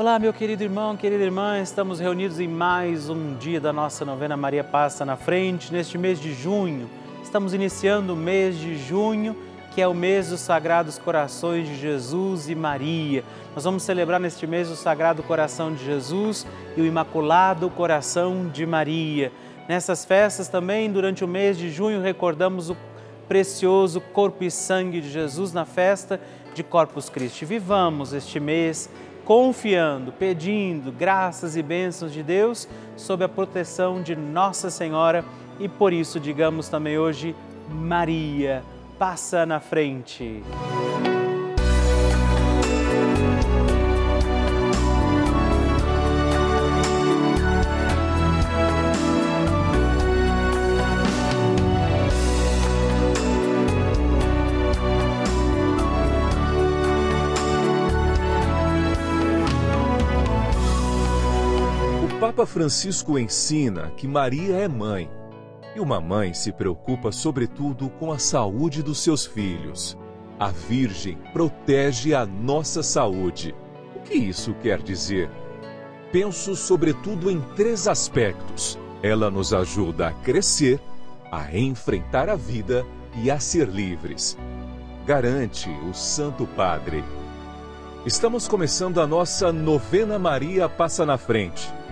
Olá, meu querido irmão, querida irmã, estamos reunidos em mais um dia da nossa novena Maria Passa na Frente, neste mês de junho. Estamos iniciando o mês de junho, que é o mês dos Sagrados Corações de Jesus e Maria. Nós vamos celebrar neste mês o Sagrado Coração de Jesus e o Imaculado Coração de Maria. Nessas festas também, durante o mês de junho, recordamos o precioso corpo e sangue de Jesus na festa de Corpus Christi. Vivamos este mês confiando, pedindo graças e bênçãos de Deus sob a proteção de Nossa Senhora e por isso digamos também hoje, Maria, passa na frente. Papa Francisco ensina que Maria é mãe e uma mãe se preocupa sobretudo com a saúde dos seus filhos. A Virgem protege a nossa saúde. O que isso quer dizer? Penso sobretudo em três aspectos. Ela nos ajuda a crescer, a enfrentar a vida e a ser livres. Garante o Santo Padre. Estamos começando a nossa novena Maria Passa na Frente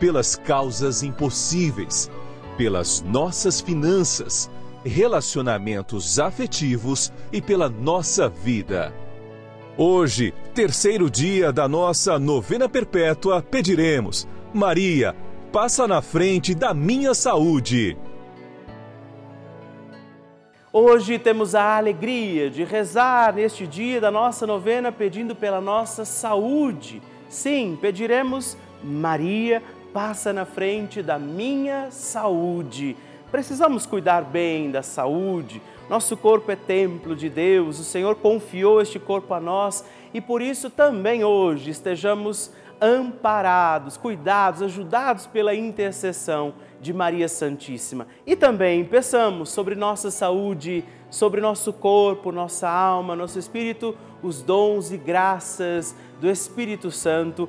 pelas causas impossíveis, pelas nossas finanças, relacionamentos afetivos e pela nossa vida. Hoje, terceiro dia da nossa novena perpétua, pediremos: Maria, passa na frente da minha saúde. Hoje temos a alegria de rezar neste dia da nossa novena pedindo pela nossa saúde. Sim, pediremos Maria, passa na frente da minha saúde. Precisamos cuidar bem da saúde. Nosso corpo é templo de Deus, o Senhor confiou este corpo a nós e por isso também hoje estejamos amparados, cuidados, ajudados pela intercessão de Maria Santíssima. E também peçamos sobre nossa saúde, sobre nosso corpo, nossa alma, nosso espírito, os dons e graças do Espírito Santo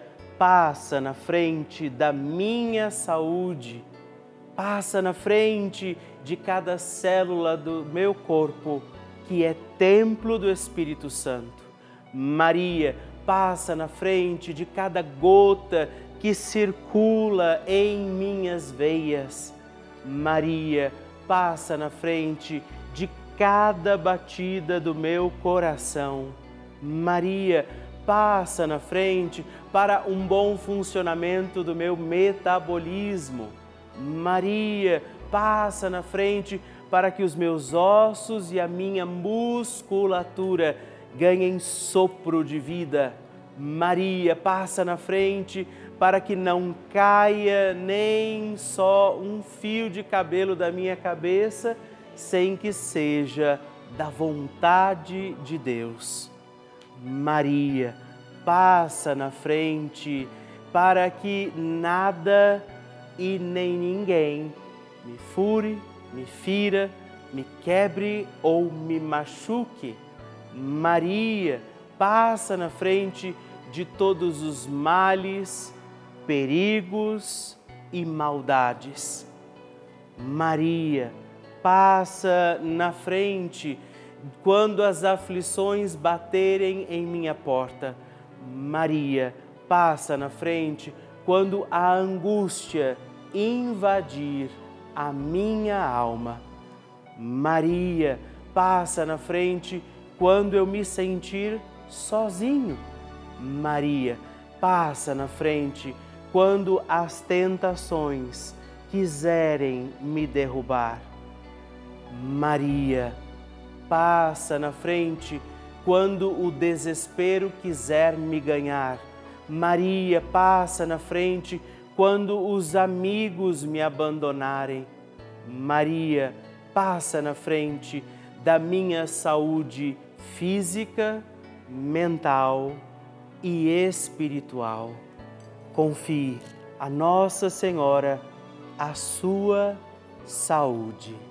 passa na frente da minha saúde, passa na frente de cada célula do meu corpo, que é templo do Espírito Santo. Maria passa na frente de cada gota que circula em minhas veias. Maria passa na frente de cada batida do meu coração. Maria passa na frente para um bom funcionamento do meu metabolismo. Maria, passa na frente para que os meus ossos e a minha musculatura ganhem sopro de vida. Maria, passa na frente para que não caia nem só um fio de cabelo da minha cabeça sem que seja da vontade de Deus. Maria, passa na frente para que nada e nem ninguém me fure, me fira, me quebre ou me machuque. Maria, passa na frente de todos os males, perigos e maldades. Maria, passa na frente quando as aflições baterem em minha porta. Maria, passa na frente quando a angústia invadir a minha alma. Maria, passa na frente quando eu me sentir sozinho. Maria, passa na frente quando as tentações quiserem me derrubar. Maria, passa na frente quando o desespero quiser me ganhar. Maria, passa na frente quando os amigos me abandonarem. Maria, passa na frente da minha saúde física, mental e espiritual. Confie a Nossa Senhora a sua saúde.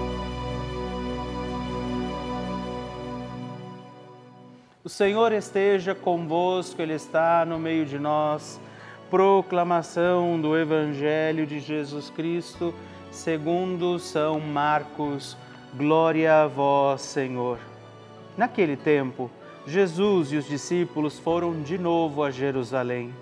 O Senhor esteja convosco, Ele está no meio de nós. Proclamação do Evangelho de Jesus Cristo, segundo São Marcos. Glória a vós, Senhor. Naquele tempo, Jesus e os discípulos foram de novo a Jerusalém.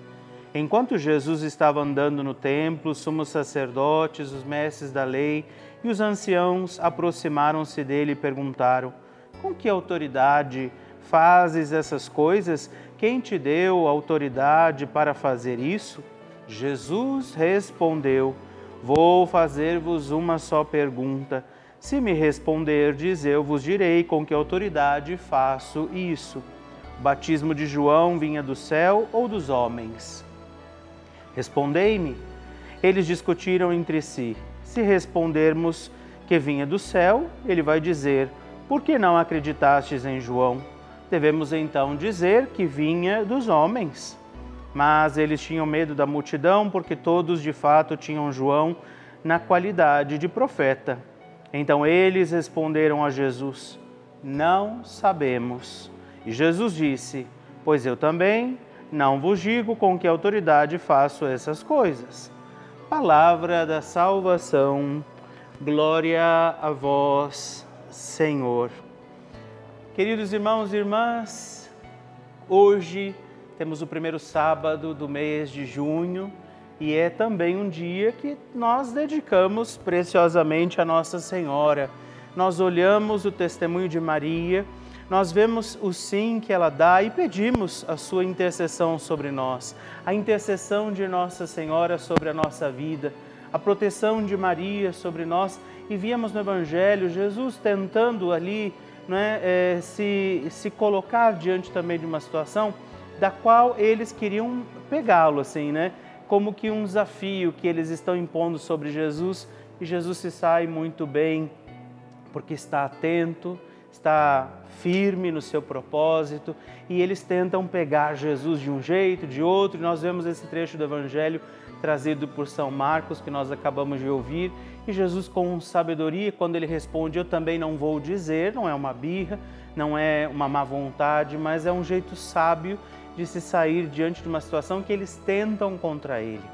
Enquanto Jesus estava andando no templo, os sumos sacerdotes, os mestres da lei e os anciãos aproximaram-se dele e perguntaram: Com que autoridade fazes essas coisas? Quem te deu autoridade para fazer isso? Jesus respondeu: Vou fazer-vos uma só pergunta. Se me responderdes, eu vos direi com que autoridade faço isso. O batismo de João vinha do céu ou dos homens? Respondei-me. Eles discutiram entre si. Se respondermos que vinha do céu, ele vai dizer: Por que não acreditastes em João? Devemos então dizer que vinha dos homens. Mas eles tinham medo da multidão, porque todos de fato tinham João na qualidade de profeta. Então eles responderam a Jesus: Não sabemos. E Jesus disse: Pois eu também não vos digo com que autoridade faço essas coisas. Palavra da salvação, glória a vós, Senhor. Queridos irmãos e irmãs, hoje temos o primeiro sábado do mês de junho e é também um dia que nós dedicamos preciosamente a Nossa Senhora. Nós olhamos o testemunho de Maria, nós vemos o sim que ela dá e pedimos a sua intercessão sobre nós, a intercessão de Nossa Senhora sobre a nossa vida, a proteção de Maria sobre nós. E víamos no Evangelho Jesus tentando ali né, é, se, se colocar diante também de uma situação da qual eles queriam pegá-lo, assim, né? Como que um desafio que eles estão impondo sobre Jesus e Jesus se sai muito bem porque está atento, está firme no seu propósito e eles tentam pegar Jesus de um jeito, de outro. E nós vemos esse trecho do Evangelho trazido por São Marcos que nós acabamos de ouvir e Jesus com sabedoria quando ele responde eu também não vou dizer, não é uma birra, não é uma má vontade, mas é um jeito sábio de se sair diante de uma situação que eles tentam contra ele.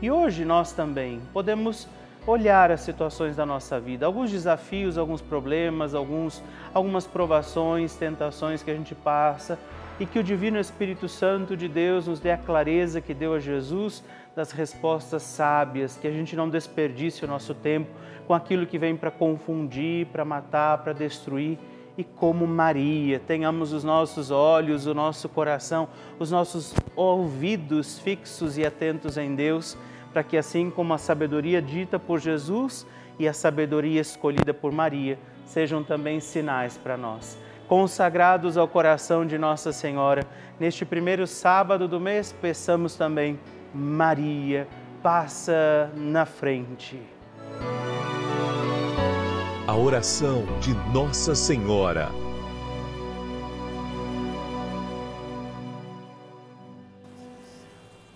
E hoje nós também podemos olhar as situações da nossa vida, alguns desafios, alguns problemas, alguns, algumas provações, tentações que a gente passa e que o Divino Espírito Santo de Deus nos dê a clareza que deu a Jesus das respostas sábias, que a gente não desperdice o nosso tempo com aquilo que vem para confundir, para matar, para destruir. E como Maria, tenhamos os nossos olhos, o nosso coração, os nossos ouvidos fixos e atentos em Deus para que assim como a sabedoria dita por Jesus e a sabedoria escolhida por Maria sejam também sinais para nós. Consagrados ao coração de Nossa Senhora, neste primeiro sábado do mês, peçamos também, Maria, passa na frente. A oração de Nossa Senhora.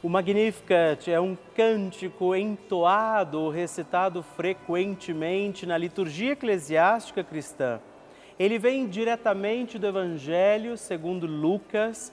O Magnificat é um cântico entoado recitado frequentemente na liturgia eclesiástica cristã. Ele vem diretamente do Evangelho segundo Lucas,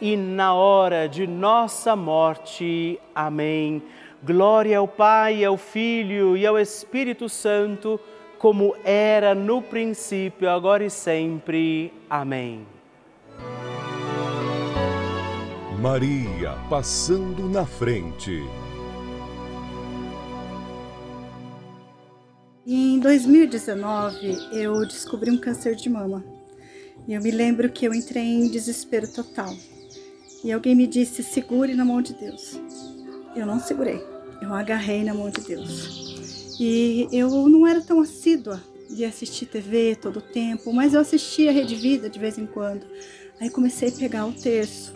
na hora de nossa morte. Amém. Glória ao Pai, ao Filho e ao Espírito Santo, como era no princípio, agora e sempre. Amém. Maria passando na frente. In 2019, eu descobri um câncer de mama. E eu me lembro que eu entrei em desespero total. E alguém me disse: segure na mão de Deus. Eu não segurei, eu agarrei na mão de Deus. E eu não era tão assídua de assistir TV todo o tempo, mas eu assistia Rede Vida de vez em quando. Aí comecei a pegar o terço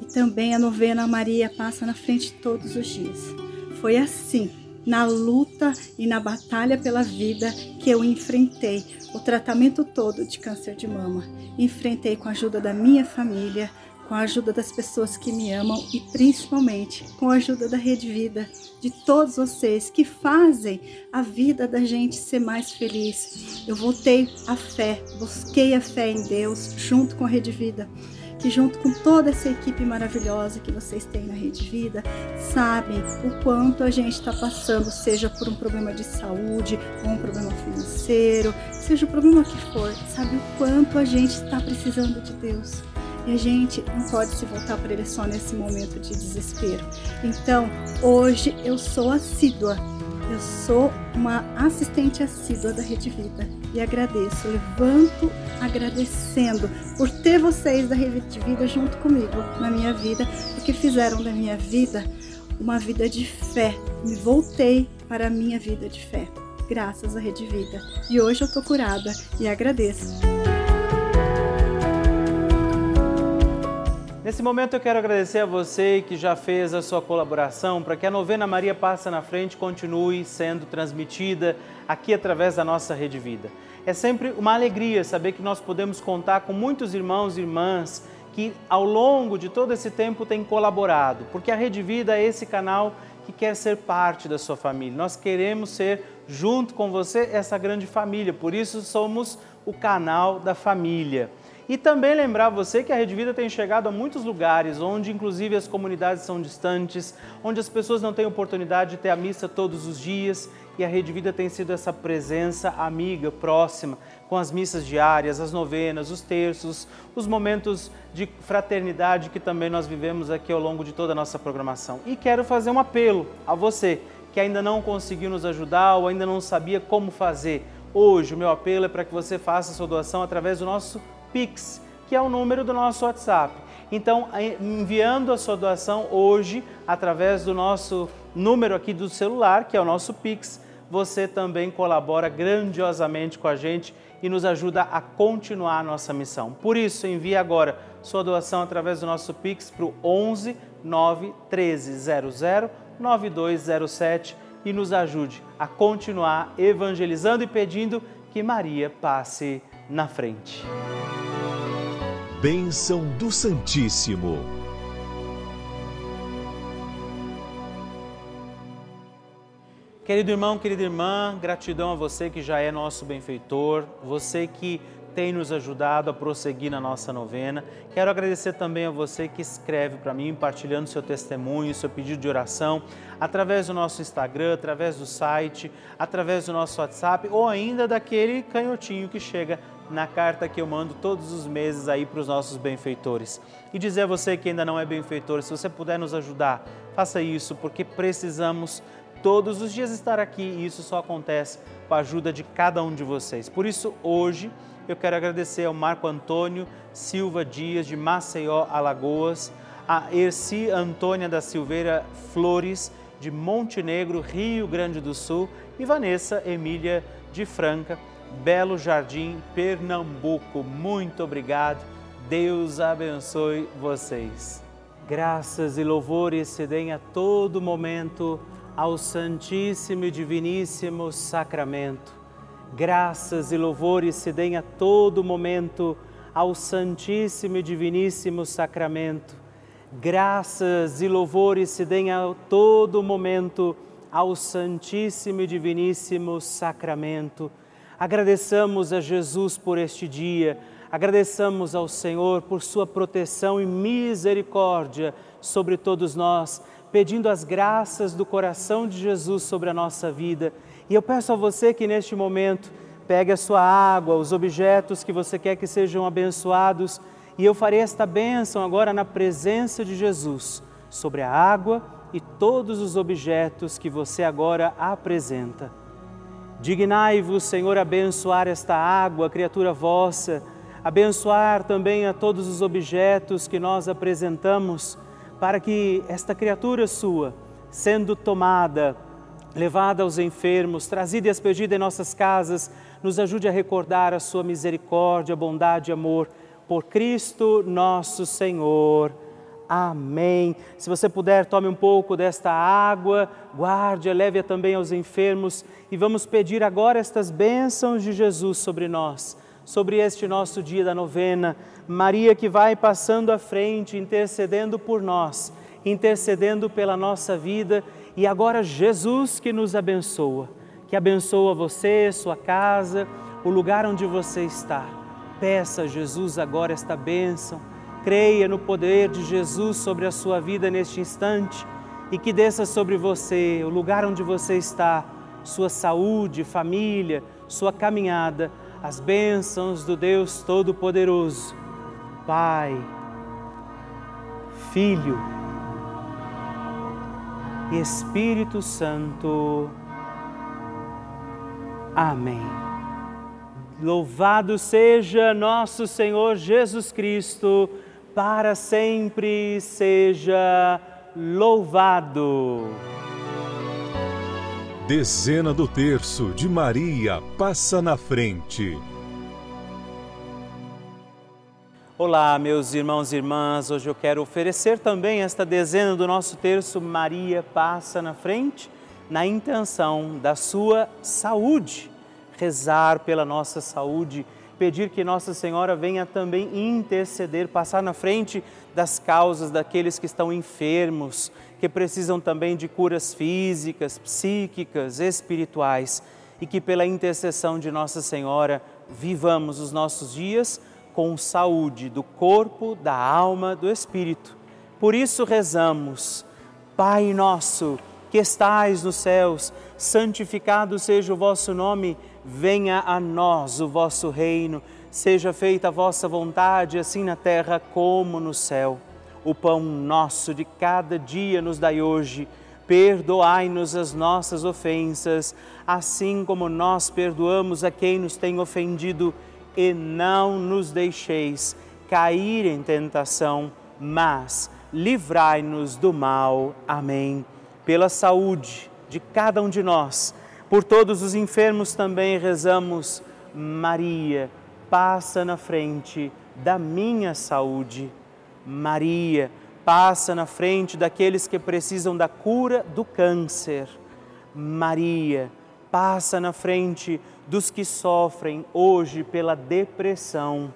e também a novena Maria passa na frente todos os dias. Foi assim na luta e na batalha pela vida que eu enfrentei o tratamento todo de câncer de mama. Enfrentei com a ajuda da minha família, com a ajuda das pessoas que me amam e principalmente com a ajuda da Rede Vida, de todos vocês que fazem a vida da gente ser mais feliz. Eu voltei à fé, busquei a fé em Deus junto com a Rede Vida que junto com toda essa equipe maravilhosa que vocês têm na Rede Vida, sabem o quanto a gente está passando, seja por um problema de saúde ou um problema financeiro, seja o problema que for, sabe o quanto a gente está precisando de Deus. E a gente não pode se voltar para Ele só nesse momento de desespero. Então, hoje eu sou assídua eu sou uma assistente assídua da Rede Vida e agradeço, levanto agradecendo por ter vocês da Rede Vida junto comigo na minha vida, porque fizeram da minha vida uma vida de fé. Me voltei para a minha vida de fé, graças à Rede Vida. E hoje eu estou curada e agradeço. Nesse momento eu quero agradecer a você que já fez a sua colaboração para que a novena Maria Passa na Frente continue sendo transmitida aqui através da nossa Rede Vida. É sempre uma alegria saber que nós podemos contar com muitos irmãos e irmãs que ao longo de todo esse tempo têm colaborado, porque a Rede Vida é esse canal que quer ser parte da sua família. Nós queremos ser, junto com você, essa grande família, por isso somos o canal da família. E também lembrar você que a Rede Vida tem chegado a muitos lugares, onde inclusive as comunidades são distantes, onde as pessoas não têm oportunidade de ter a missa todos os dias, e a Rede Vida tem sido essa presença amiga, próxima, com as missas diárias, as novenas, os terços, os momentos de fraternidade que também nós vivemos aqui ao longo de toda a nossa programação. E quero fazer um apelo a você que ainda não conseguiu nos ajudar ou ainda não sabia como fazer. Hoje, o meu apelo é para que você faça a sua doação através do nosso Pix, que é o número do nosso WhatsApp. Então, enviando a sua doação hoje através do nosso número aqui do celular, que é o nosso Pix, você também colabora grandiosamente com a gente e nos ajuda a continuar a nossa missão. Por isso, envie agora sua doação através do nosso Pix para o 11 9 1300 9207 e nos ajude a continuar evangelizando e pedindo que Maria passe na frente. Bênção do Santíssimo. Querido irmão, querida irmã, gratidão a você que já é nosso benfeitor, você que tem nos ajudado a prosseguir na nossa novena. Quero agradecer também a você que escreve para mim, partilhando seu testemunho, seu pedido de oração, através do nosso Instagram, através do site, através do nosso WhatsApp ou ainda daquele canhotinho que chega na carta que eu mando todos os meses aí para os nossos benfeitores. E dizer a você que ainda não é benfeitor, se você puder nos ajudar, faça isso, porque precisamos todos os dias estar aqui e isso só acontece com a ajuda de cada um de vocês. Por isso, hoje, eu quero agradecer ao Marco Antônio Silva Dias, de Maceió, Alagoas, a Erci Antônia da Silveira Flores, de Montenegro, Rio Grande do Sul, e Vanessa Emília de Franca, Belo Jardim, Pernambuco. Muito obrigado. Deus abençoe vocês. Graças e louvores se deem a todo momento ao Santíssimo e Diviníssimo Sacramento. Graças e louvores se deem a todo momento ao Santíssimo e Diviníssimo Sacramento. Graças e louvores se deem a todo momento ao Santíssimo e Diviníssimo Sacramento Agradeçamos a Jesus por este dia, agradeçamos ao Senhor por sua proteção e misericórdia sobre todos nós, pedindo as graças do coração de Jesus sobre a nossa vida. E eu peço a você que neste momento pegue a sua água, os objetos que você quer que sejam abençoados, e eu farei esta bênção agora na presença de Jesus sobre a água e todos os objetos que você agora apresenta. Dignai-vos, Senhor, abençoar esta água, criatura vossa, abençoar também a todos os objetos que nós apresentamos, para que esta criatura sua, sendo tomada, levada aos enfermos, trazida e aspergida em nossas casas, nos ajude a recordar a sua misericórdia, bondade e amor por Cristo nosso Senhor. Amém. Se você puder, tome um pouco desta água, guarde, leve-a também aos enfermos e vamos pedir agora estas bênçãos de Jesus sobre nós, sobre este nosso dia da novena. Maria que vai passando à frente, intercedendo por nós, intercedendo pela nossa vida e agora Jesus que nos abençoa, que abençoa você, sua casa, o lugar onde você está. Peça a Jesus agora esta bênção Creia no poder de Jesus sobre a sua vida neste instante e que desça sobre você, o lugar onde você está, sua saúde, família, sua caminhada, as bênçãos do Deus Todo-Poderoso. Pai, Filho e Espírito Santo. Amém. Louvado seja nosso Senhor Jesus Cristo para sempre seja louvado. Dezena do terço de Maria passa na frente. Olá, meus irmãos e irmãs. Hoje eu quero oferecer também esta dezena do nosso terço Maria passa na frente, na intenção da sua saúde, rezar pela nossa saúde pedir que Nossa Senhora venha também interceder, passar na frente das causas daqueles que estão enfermos, que precisam também de curas físicas, psíquicas, espirituais e que pela intercessão de Nossa Senhora vivamos os nossos dias com saúde do corpo, da alma, do espírito. Por isso rezamos, Pai nosso, que estais nos céus, santificado seja o vosso nome venha a nós o vosso reino, seja feita a vossa vontade, assim na terra como no céu. O pão nosso de cada dia nos dai hoje. Perdoai-nos as nossas ofensas, assim como nós perdoamos a quem nos tem ofendido, e não nos deixeis cair em tentação, mas livrai-nos do mal. Amém. Pela saúde de cada um de nós, por todos os enfermos também rezamos, Maria, passa na frente da minha saúde. Maria, passa na frente daqueles que precisam da cura do câncer. Maria, passa na frente dos que sofrem hoje pela depressão.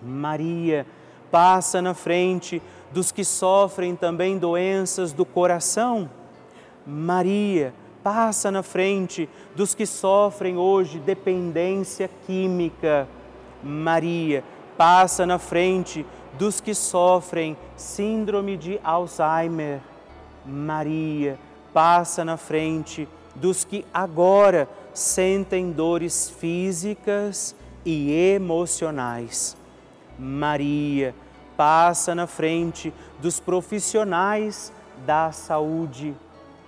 Maria, passa na frente dos que sofrem também doenças do coração. Maria, passa na frente dos que sofrem hoje dependência química. Maria, passa na frente dos que sofrem síndrome de Alzheimer. Maria, passa na frente dos que agora sentem dores físicas e emocionais. Maria, passa na frente dos profissionais da saúde.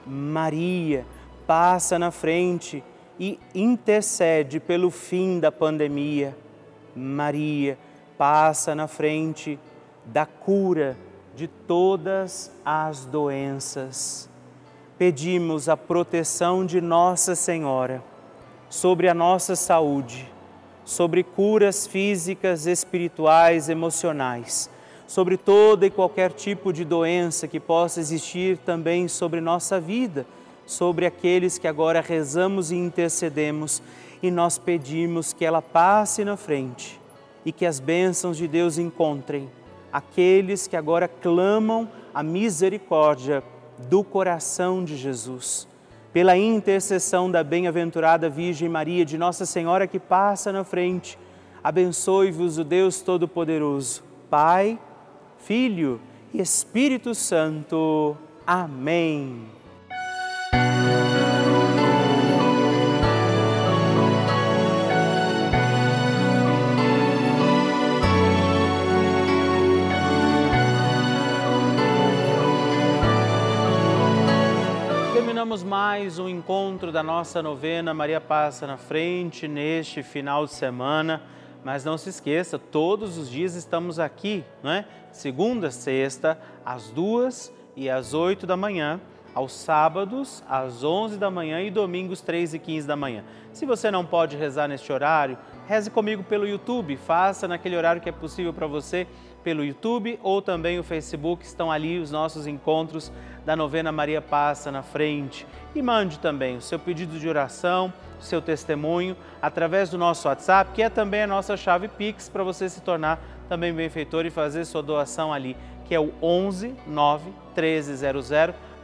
Maria, passa na frente e intercede pelo fim da pandemia. Maria passa na frente da cura de todas as doenças. Pedimos a proteção de Nossa Senhora sobre a nossa saúde, sobre curas físicas, espirituais, emocionais, sobre toda e qualquer tipo de doença que possa existir também sobre nossa vida sobre aqueles que agora rezamos e intercedemos e nós pedimos que ela passe na frente e que as bênçãos de Deus encontrem aqueles que agora clamam a misericórdia do coração de Jesus. Pela intercessão da bem-aventurada Virgem Maria, de Nossa Senhora que passa na frente, abençoe-vos o Deus Todo-Poderoso, Pai, Filho e Espírito Santo. Amém. Terminamos mais um encontro da nossa novena Maria Passa na Frente neste final de semana. Mas não se esqueça, todos os dias estamos aqui, não é? Segunda, sexta, às duas e às oito da manhã, aos sábados, às onze da manhã e domingos, três e quinze da manhã. Se você não pode rezar neste horário, reze comigo pelo YouTube, faça naquele horário que é possível para você pelo YouTube ou também o Facebook, estão ali os nossos encontros da novena Maria Passa na frente. E mande também o seu pedido de oração, o seu testemunho através do nosso WhatsApp, que é também a nossa chave Pix para você se tornar também benfeitor e fazer sua doação ali, que é o 11 9 1300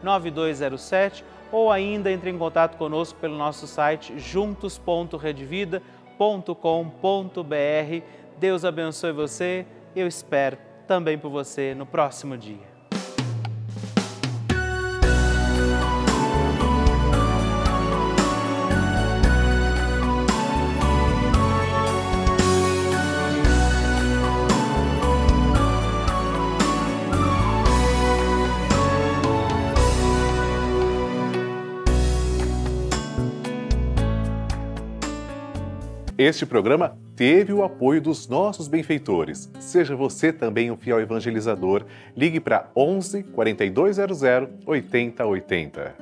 9207 ou ainda entre em contato conosco pelo nosso site juntos.redvida.com.br. Deus abençoe você eu espero também por você no próximo dia. Este programa teve o apoio dos nossos benfeitores. Seja você também um fiel evangelizador. Ligue para 11 4200 8080.